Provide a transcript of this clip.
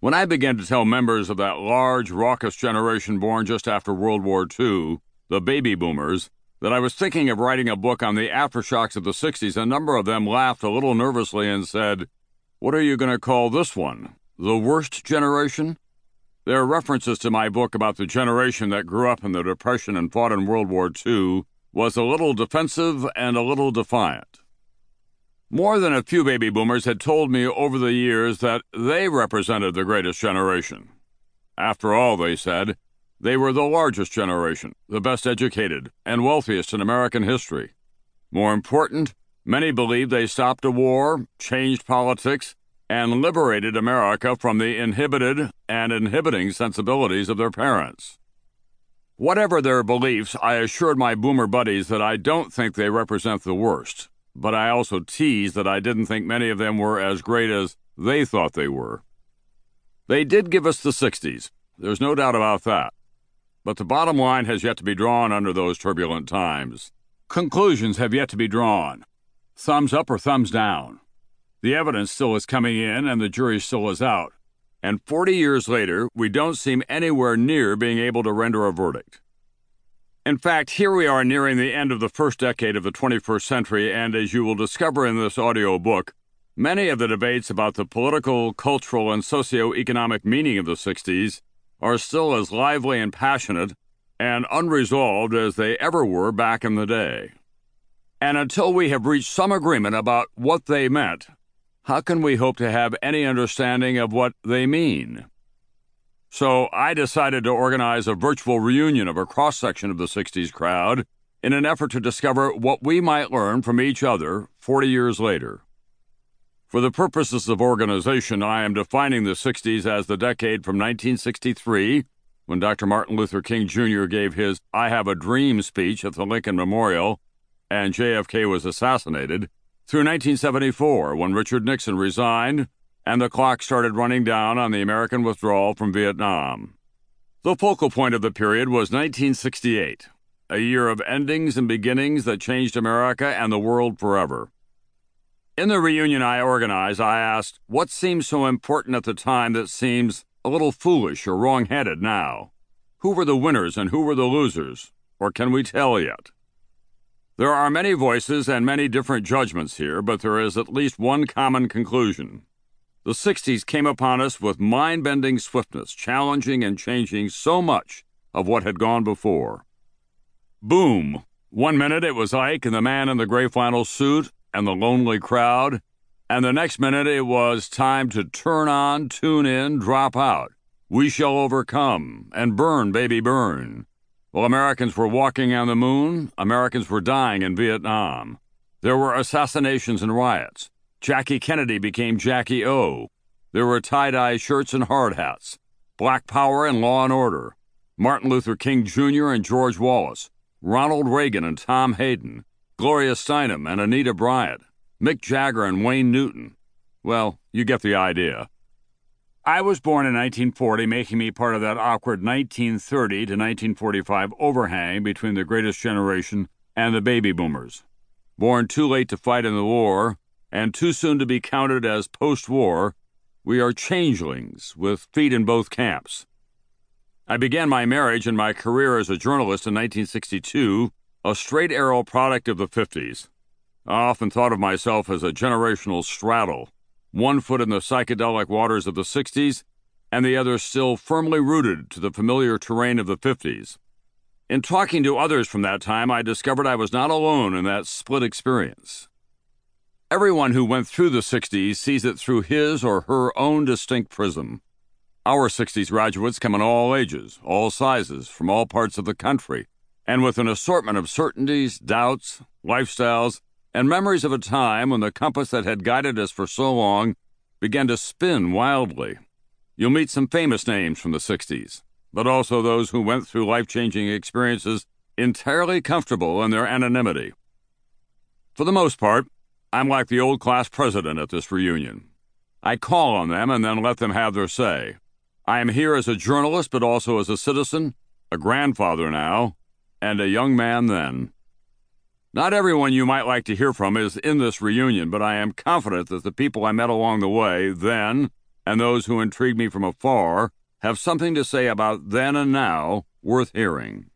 When I began to tell members of that large, raucous generation born just after World War II, the baby boomers, that I was thinking of writing a book on the aftershocks of the 60s, a number of them laughed a little nervously and said, What are you going to call this one? The worst generation? Their references to my book about the generation that grew up in the Depression and fought in World War II was a little defensive and a little defiant. More than a few baby boomers had told me over the years that they represented the greatest generation. After all, they said, they were the largest generation, the best educated, and wealthiest in American history. More important, many believed they stopped a war, changed politics, and liberated America from the inhibited and inhibiting sensibilities of their parents. Whatever their beliefs, I assured my boomer buddies that I don't think they represent the worst, but I also teased that I didn't think many of them were as great as they thought they were. They did give us the 60s, there's no doubt about that. But the bottom line has yet to be drawn under those turbulent times. Conclusions have yet to be drawn. Thumbs up or thumbs down. The evidence still is coming in and the jury still is out. And 40 years later, we don't seem anywhere near being able to render a verdict. In fact, here we are nearing the end of the first decade of the 21st century, and as you will discover in this audio book, many of the debates about the political, cultural, and socio-economic meaning of the 60s are still as lively and passionate and unresolved as they ever were back in the day. And until we have reached some agreement about what they meant, how can we hope to have any understanding of what they mean? So I decided to organize a virtual reunion of a cross section of the 60s crowd in an effort to discover what we might learn from each other 40 years later. For the purposes of organization, I am defining the 60s as the decade from 1963, when Dr. Martin Luther King Jr. gave his I Have a Dream speech at the Lincoln Memorial and JFK was assassinated, through 1974, when Richard Nixon resigned and the clock started running down on the American withdrawal from Vietnam. The focal point of the period was 1968, a year of endings and beginnings that changed America and the world forever. In the reunion I organized, I asked, What seemed so important at the time that seems a little foolish or wrong headed now? Who were the winners and who were the losers? Or can we tell yet? There are many voices and many different judgments here, but there is at least one common conclusion. The 60s came upon us with mind bending swiftness, challenging and changing so much of what had gone before. Boom! One minute it was Ike and the man in the gray flannel suit, and the lonely crowd, and the next minute it was time to turn on, tune in, drop out. We shall overcome, and burn, baby, burn. While Americans were walking on the moon, Americans were dying in Vietnam. There were assassinations and riots. Jackie Kennedy became Jackie O. There were tie dye shirts and hard hats. Black Power and Law and Order. Martin Luther King Jr. and George Wallace. Ronald Reagan and Tom Hayden. Gloria Steinem and Anita Bryant, Mick Jagger and Wayne Newton. Well, you get the idea. I was born in 1940, making me part of that awkward 1930 to 1945 overhang between the greatest generation and the baby boomers. Born too late to fight in the war, and too soon to be counted as post war, we are changelings with feet in both camps. I began my marriage and my career as a journalist in 1962 a straight arrow product of the 50s. I often thought of myself as a generational straddle, one foot in the psychedelic waters of the 60s, and the other still firmly rooted to the familiar terrain of the 50s. In talking to others from that time, I discovered I was not alone in that split experience. Everyone who went through the 60s sees it through his or her own distinct prism. Our 60s graduates come in all ages, all sizes, from all parts of the country, and with an assortment of certainties, doubts, lifestyles, and memories of a time when the compass that had guided us for so long began to spin wildly. You'll meet some famous names from the 60s, but also those who went through life changing experiences entirely comfortable in their anonymity. For the most part, I'm like the old class president at this reunion. I call on them and then let them have their say. I am here as a journalist, but also as a citizen, a grandfather now, and a young man then. Not everyone you might like to hear from is in this reunion, but I am confident that the people I met along the way, then and those who intrigued me from afar have something to say about then and now worth hearing.